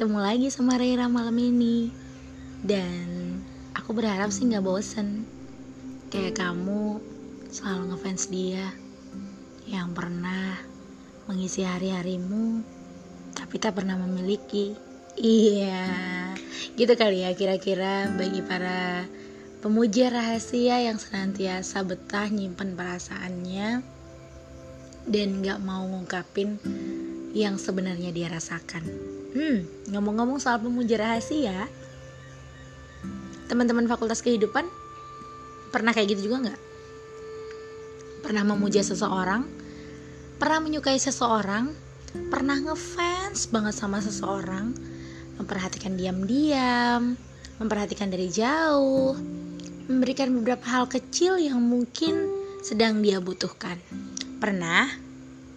ketemu lagi sama Rera malam ini. Dan aku berharap sih gak bosen. Kayak kamu selalu ngefans dia Yang pernah mengisi hari-harimu Tapi tak pernah memiliki. Iya Gitu kali ya kira-kira bagi para pemuja rahasia yang senantiasa betah nyimpen perasaannya dan gak mau ngungkapin yang sebenarnya dia rasakan. Hmm, ngomong-ngomong soal pemuja rahasia, teman-teman fakultas kehidupan pernah kayak gitu juga nggak? Pernah memuja seseorang, pernah menyukai seseorang, pernah ngefans banget sama seseorang, memperhatikan diam-diam, memperhatikan dari jauh, memberikan beberapa hal kecil yang mungkin sedang dia butuhkan. Pernah?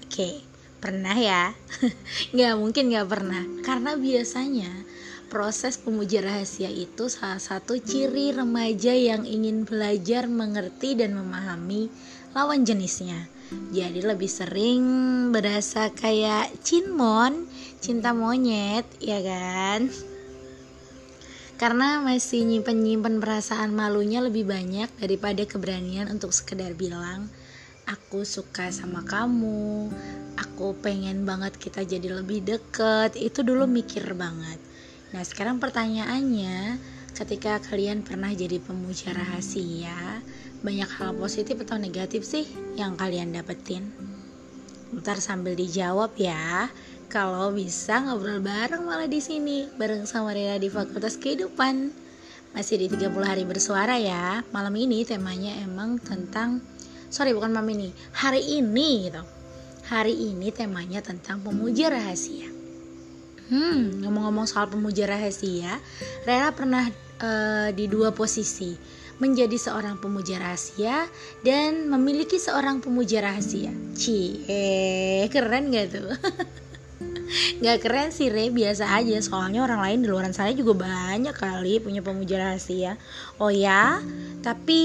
Oke. Okay Pernah ya? Gak mungkin gak pernah Karena biasanya proses pemuja rahasia itu salah satu ciri remaja yang ingin belajar mengerti dan memahami lawan jenisnya Jadi lebih sering berasa kayak cinmon, cinta monyet ya kan? Karena masih nyimpen-nyimpen perasaan malunya lebih banyak daripada keberanian untuk sekedar bilang aku suka sama kamu aku pengen banget kita jadi lebih deket. Itu dulu mikir banget. Nah sekarang pertanyaannya ketika kalian pernah jadi pemuja rahasia banyak hal positif atau negatif sih yang kalian dapetin? Ntar sambil dijawab ya. Kalau bisa ngobrol bareng malah di sini bareng sama Rina di Fakultas Kehidupan. Masih di 30 hari bersuara ya. Malam ini temanya emang tentang sorry bukan mami nih hari ini gitu. Hari ini temanya tentang pemuja rahasia. Hmm ngomong-ngomong soal pemuja rahasia Rera pernah uh, di dua posisi. Menjadi seorang pemuja rahasia dan memiliki seorang pemuja rahasia. Cie, keren gak tuh? Gak keren sih Re, biasa aja. Soalnya orang lain di luar sana juga banyak kali punya pemuja rahasia. Oh ya, tapi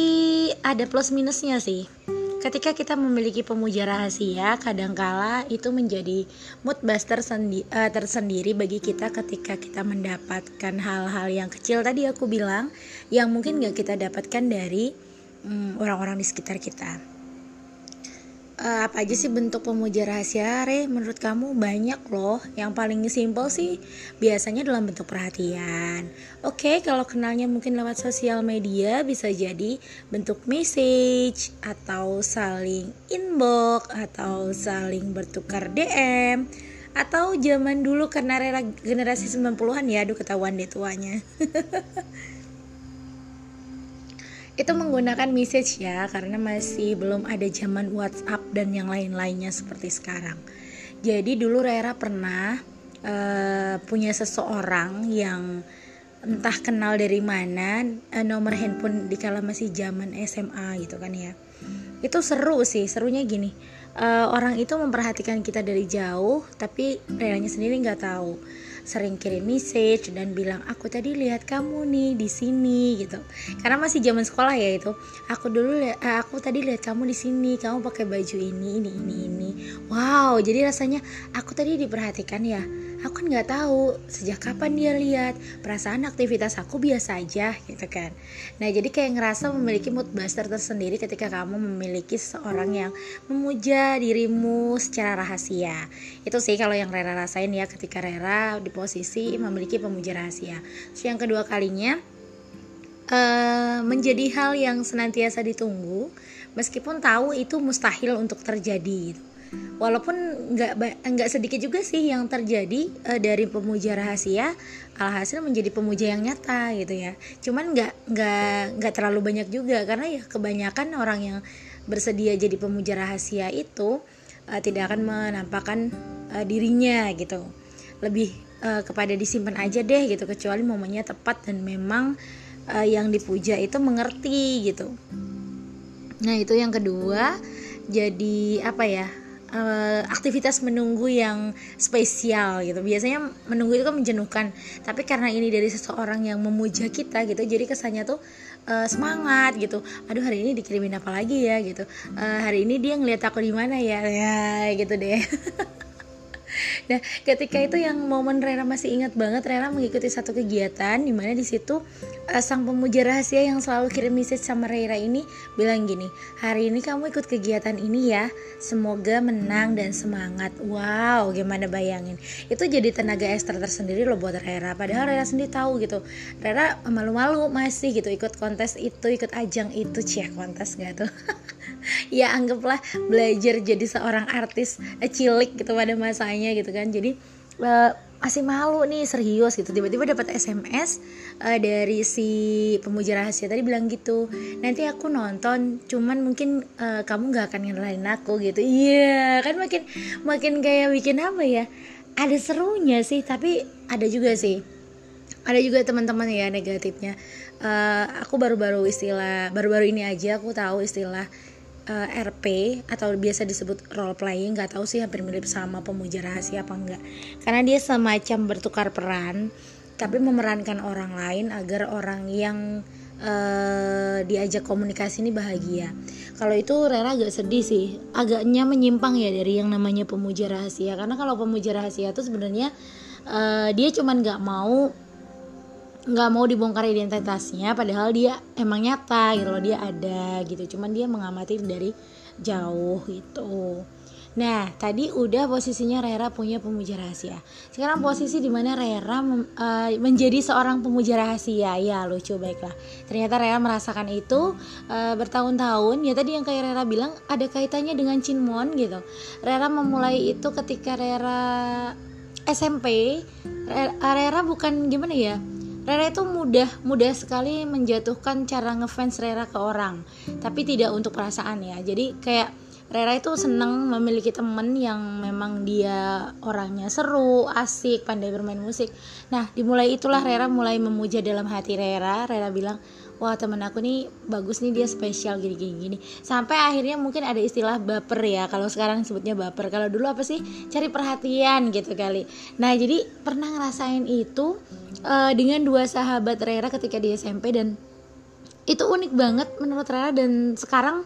ada plus minusnya sih Ketika kita memiliki pemuja rahasia, kadangkala itu menjadi mood buster sendi uh, tersendiri bagi kita ketika kita mendapatkan hal-hal yang kecil tadi aku bilang yang mungkin gak kita dapatkan dari mm, orang-orang um, di sekitar kita uh, apa aja sih bentuk pemuja rahasia Re? Menurut kamu banyak loh. Yang paling simpel sih biasanya dalam bentuk perhatian. Oke okay, kalau kenalnya mungkin lewat sosial media bisa jadi bentuk message atau saling inbox atau saling bertukar DM atau zaman dulu karena generasi 90-an ya aduh ketahuan deh tuanya itu menggunakan message ya karena masih belum ada zaman WhatsApp dan yang lain-lainnya seperti sekarang. Jadi dulu Rera pernah uh, punya seseorang yang entah kenal dari mana uh, nomor handphone di kala masih zaman SMA gitu kan ya. Itu seru sih, serunya gini. Uh, orang itu memperhatikan kita dari jauh tapi Reranya sendiri nggak tahu sering kirim message dan bilang aku tadi lihat kamu nih di sini gitu. Karena masih zaman sekolah ya itu. Aku dulu eh, aku tadi lihat kamu di sini kamu pakai baju ini ini ini ini. Wow jadi rasanya aku tadi diperhatikan ya. Aku kan nggak tahu sejak kapan dia lihat. Perasaan aktivitas aku biasa aja gitu kan. Nah jadi kayak ngerasa memiliki mood buster tersendiri ketika kamu memiliki seorang yang memuja dirimu secara rahasia. Itu sih kalau yang Rera rasain ya ketika Rera di posisi memiliki pemuja rahasia. Terus yang kedua kalinya uh, menjadi hal yang senantiasa ditunggu meskipun tahu itu mustahil untuk terjadi gitu. Walaupun nggak nggak sedikit juga sih yang terjadi uh, dari pemuja rahasia alhasil menjadi pemuja yang nyata gitu ya. Cuman nggak nggak nggak terlalu banyak juga karena ya kebanyakan orang yang bersedia jadi pemuja rahasia itu uh, tidak akan menampakkan uh, dirinya gitu. Lebih uh, kepada disimpan aja deh gitu kecuali momennya tepat dan memang uh, yang dipuja itu mengerti gitu nah itu yang kedua jadi apa ya uh, aktivitas menunggu yang spesial gitu. Biasanya menunggu itu kan menjenuhkan, tapi karena ini dari seseorang yang memuja kita gitu, jadi kesannya tuh uh, semangat gitu. Aduh hari ini dikirimin apa lagi ya gitu. Uh, hari ini dia ngeliat aku di mana ya, ya gitu deh. nah ketika itu yang momen Rera masih ingat banget Rera mengikuti satu kegiatan di mana di situ uh, sang pemuja rahasia yang selalu kirim message sama Rera ini bilang gini hari ini kamu ikut kegiatan ini ya. Semoga menang dan semangat. Wow gimana bayangin. Itu jadi tenaga ekstra tersendiri loh buat Rera. Padahal Rera sendiri tahu gitu Rera malu-malu masih gitu ikut kontes itu ikut ajang itu. Cia kontes gak tuh ya anggaplah belajar jadi seorang artis eh, cilik gitu pada masanya gitu kan. Jadi uh, masih malu nih serius gitu. Tiba-tiba dapat SMS uh, eh, dari si pemuja rahasia tadi bilang gitu nanti aku nonton cuman mungkin uh, kamu nggak akan ngelain aku gitu. Iya yeah, kan makin makin kayak bikin apa ya ada serunya sih tapi ada juga sih. Ada juga teman-teman ya negatifnya. Uh, aku baru-baru istilah baru-baru ini aja aku tahu istilah uh, eh, RP atau biasa disebut role playing nggak tahu sih hampir mirip sama pemuja rahasia apa enggak karena dia semacam bertukar peran tapi memerankan orang lain agar orang yang uh, diajak komunikasi ini bahagia. Kalau itu Rera agak sedih sih agaknya menyimpang ya dari yang namanya pemuja rahasia. Karena kalau pemuja rahasia itu sebenarnya uh, dia cuman nggak mau nggak mau dibongkar identitasnya padahal dia emang nyata gitu loh dia ada gitu cuman dia mengamati dari jauh gitu Nah, tadi udah posisinya Rera punya pemuja rahasia. Sekarang posisi di mana Rera uh, menjadi seorang pemuja rahasia. Ya, lucu baiklah. Ternyata Rera merasakan itu uh, bertahun-tahun. Ya tadi yang kayak Rera bilang ada kaitannya dengan Cinmon gitu. Rera memulai itu ketika Rera SMP. Rera bukan gimana ya? Rera itu mudah mudah sekali menjatuhkan cara ngefans Rera ke orang tapi tidak untuk perasaan ya jadi kayak Rera itu seneng memiliki temen yang memang dia orangnya seru, asik, pandai bermain musik. Nah, dimulai itulah Rera mulai memuja dalam hati Rera. Rera bilang, wah temen aku nih bagus nih dia spesial gini gini. Gini sampai akhirnya mungkin ada istilah baper ya kalau sekarang sebutnya baper. Kalau dulu apa sih? Cari perhatian gitu kali. Nah jadi pernah ngerasain itu uh, dengan dua sahabat Rera ketika di SMP dan itu unik banget menurut Rera dan sekarang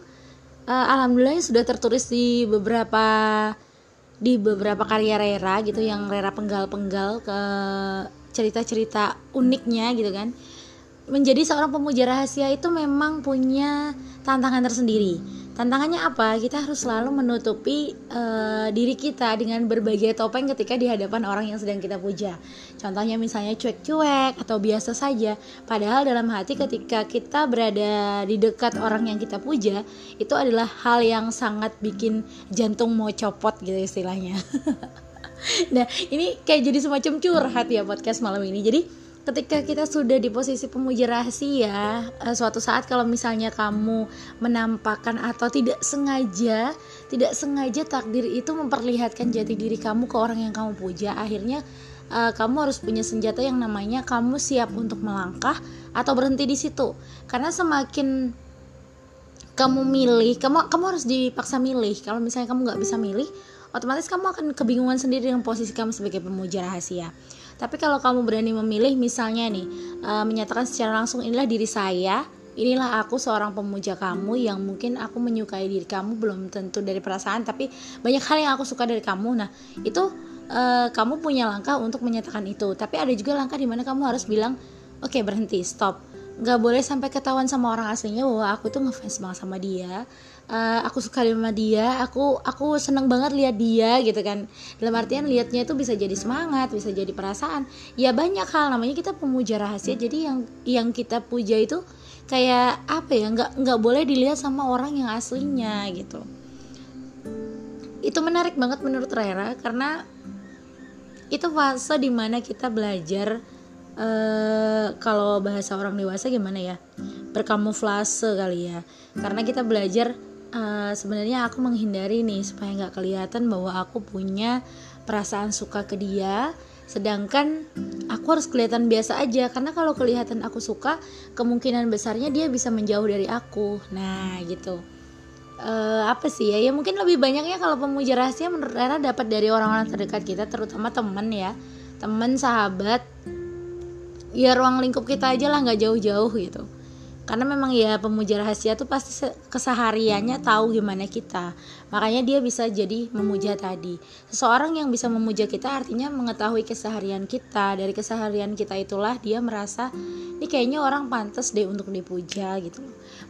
uh, alhamdulillah sudah tertulis di beberapa di beberapa karya Rera gitu yang Rera penggal-penggal ke cerita-cerita uniknya gitu kan menjadi seorang pemuja rahasia itu memang punya tantangan tersendiri. Tantangannya apa? Kita harus selalu menutupi uh, diri kita dengan berbagai topeng ketika di hadapan orang yang sedang kita puja. Contohnya misalnya cuek-cuek atau biasa saja. Padahal dalam hati ketika kita berada di dekat orang yang kita puja, itu adalah hal yang sangat bikin jantung mau copot gitu istilahnya. nah, ini kayak jadi semacam curhat ya podcast malam ini. Jadi ketika kita sudah di posisi pemuja rahasia, uh, suatu saat kalau misalnya kamu menampakkan atau tidak sengaja, tidak sengaja takdir itu memperlihatkan jati diri kamu ke orang yang kamu puja, akhirnya uh, kamu harus punya senjata yang namanya kamu siap untuk melangkah atau berhenti di situ. Karena semakin kamu milih, kamu kamu harus dipaksa milih. Kalau misalnya kamu nggak bisa milih, otomatis kamu akan kebingungan sendiri dengan posisi kamu sebagai pemuja rahasia. Tapi kalau kamu berani memilih misalnya nih uh, menyatakan secara langsung inilah diri saya, inilah aku seorang pemuja kamu yang mungkin aku menyukai diri kamu belum tentu dari perasaan tapi banyak hal yang aku suka dari kamu. Nah, itu uh, kamu punya langkah untuk menyatakan itu. Tapi ada juga langkah di mana kamu harus bilang, "Oke, okay, berhenti, stop." Gak boleh sampai ketahuan sama orang aslinya bahwa aku tuh ngefans banget sama dia. Uh, aku suka sama dia aku aku seneng banget lihat dia gitu kan. Dalam artian liatnya itu bisa jadi semangat bisa jadi perasaan. Ya banyak hal namanya kita pemuja rahasia. Jadi yang yang kita puja itu kayak apa ya nggak nggak boleh dilihat sama orang yang aslinya gitu. Itu menarik banget menurut Rera karena itu fase di mana kita belajar uh, kalau bahasa orang dewasa gimana ya? Berkamuflase kali ya. Karena kita belajar uh, sebenarnya aku menghindari nih supaya nggak kelihatan bahwa aku punya perasaan suka ke dia. Sedangkan aku harus kelihatan biasa aja. Karena kalau kelihatan aku suka kemungkinan besarnya dia bisa menjauh dari aku. Nah gitu. Uh, apa sih ya? Ya mungkin lebih banyaknya kalau pemuja rahasia menurut Rara dapat dari orang-orang terdekat kita terutama temen ya. Temen sahabat ya ruang lingkup kita aja lah nggak jauh-jauh gitu. Karena memang ya pemuja rahasia tuh pasti kesehariannya tahu gimana kita. Makanya dia bisa jadi memuja tadi. Seseorang yang bisa memuja kita artinya mengetahui keseharian kita. Dari keseharian kita itulah dia merasa ini kayaknya orang pantas deh untuk dipuja gitu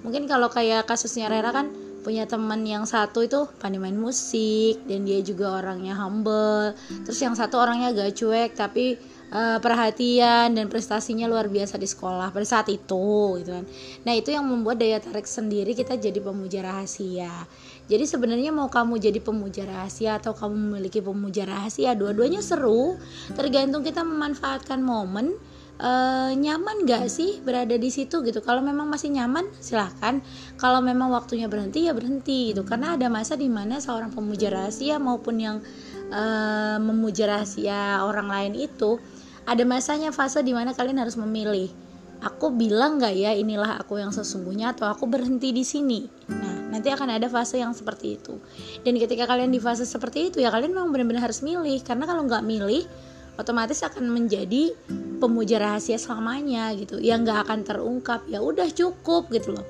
mungkin kalau kayak kasusnya Rera kan punya teman yang satu itu pandai main musik dan dia juga orangnya humble. Terus yang satu orangnya agak cuek tapi uh, perhatian dan prestasinya luar biasa di sekolah pada saat itu gitu kan. Nah, itu yang membuat daya tarik sendiri kita jadi pemuja rahasia. Jadi sebenarnya mau kamu jadi pemuja rahasia atau kamu memiliki pemuja rahasia, dua-duanya seru, tergantung kita memanfaatkan momen. Uh, nyaman gak sih berada di situ gitu. Kalau memang masih nyaman silahkan kalau memang waktunya berhenti ya berhenti gitu. Karena ada masa di mana seorang pemuja rahasia maupun yang uh, memuja rahasia orang lain itu ada masanya fase di mana kalian harus memilih aku bilang nggak ya inilah aku yang sesungguhnya atau aku berhenti di sini. Nah nanti akan ada fase yang seperti itu. Dan ketika kalian di fase seperti itu ya kalian memang benar-benar harus milih. Karena kalau nggak milih otomatis akan menjadi pemuja rahasia selamanya gitu. Yang nggak akan terungkap. Ya udah cukup gitu loh.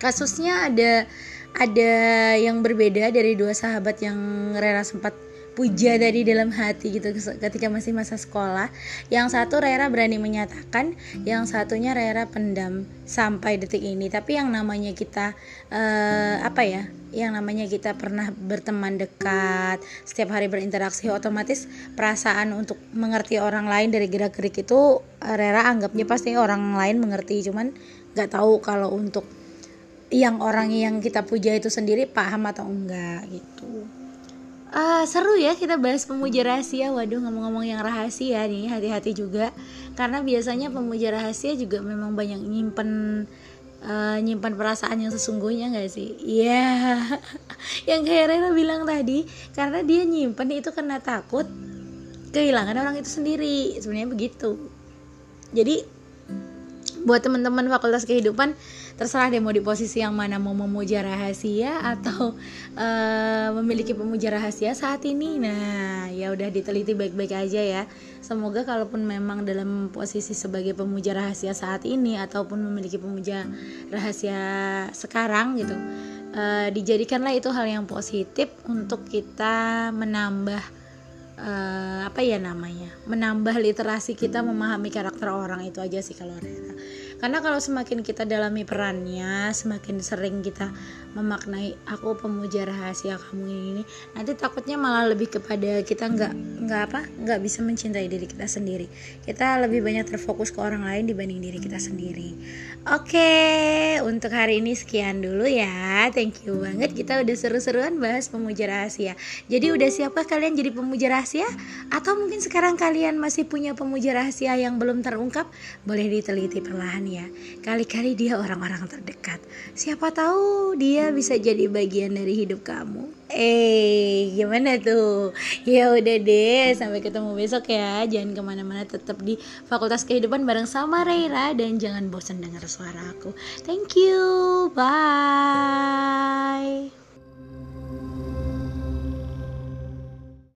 Kasusnya ada ada yang berbeda dari dua sahabat yang Rera sempat puja dari dalam hati gitu ketika masih masa sekolah. Yang satu Rera berani menyatakan, yang satunya Rera pendam sampai detik ini. Tapi yang namanya kita uh, apa ya? Yang namanya kita pernah berteman dekat, setiap hari berinteraksi otomatis perasaan untuk mengerti orang lain dari gerak-gerik itu Rera anggapnya pasti orang lain mengerti, cuman nggak tahu kalau untuk yang orang yang kita puja itu sendiri paham atau enggak gitu. Uh, seru ya kita bahas pemuja rahasia. Waduh ngomong-ngomong yang rahasia nih, hati-hati juga karena biasanya pemuja rahasia juga memang banyak nyimpen uh, nyimpan perasaan yang sesungguhnya nggak sih? Iya, yeah. yang kayak Rera bilang tadi, karena dia nyimpen itu karena takut kehilangan orang itu sendiri. Sebenarnya begitu. Jadi buat teman-teman fakultas kehidupan terserah deh mau di posisi yang mana mau memuja rahasia atau uh, memiliki pemuja rahasia saat ini. Nah ya udah diteliti baik-baik aja ya. Semoga kalaupun memang dalam posisi sebagai pemuja rahasia saat ini ataupun memiliki pemuja rahasia sekarang gitu uh, dijadikanlah itu hal yang positif untuk kita menambah uh, apa ya namanya menambah literasi kita memahami karakter orang itu aja sih kalau Rera karena kalau semakin kita dalami perannya semakin sering kita memaknai aku pemuja rahasia kamu ini nanti takutnya malah lebih kepada kita nggak nggak apa nggak bisa mencintai diri kita sendiri. Kita lebih banyak terfokus ke orang lain dibanding diri kita sendiri. Oke untuk hari ini sekian dulu ya. Thank you banget. Kita udah seru-seruan bahas pemuja rahasia. Jadi udah siapa kalian jadi pemuja rahasia? Atau mungkin sekarang kalian masih punya pemuja rahasia yang belum terungkap? Boleh diteliti perlahan ya kali-kali dia orang-orang terdekat. Siapa tahu dia bisa jadi bagian dari hidup kamu. Eh gimana tuh? Ya udah deh sampai ketemu besok ya. Jangan ke mana-mana tetap di Fakultas Kehidupan bareng sama Reira dan jangan bosan dengar suara aku. Thank you. Bye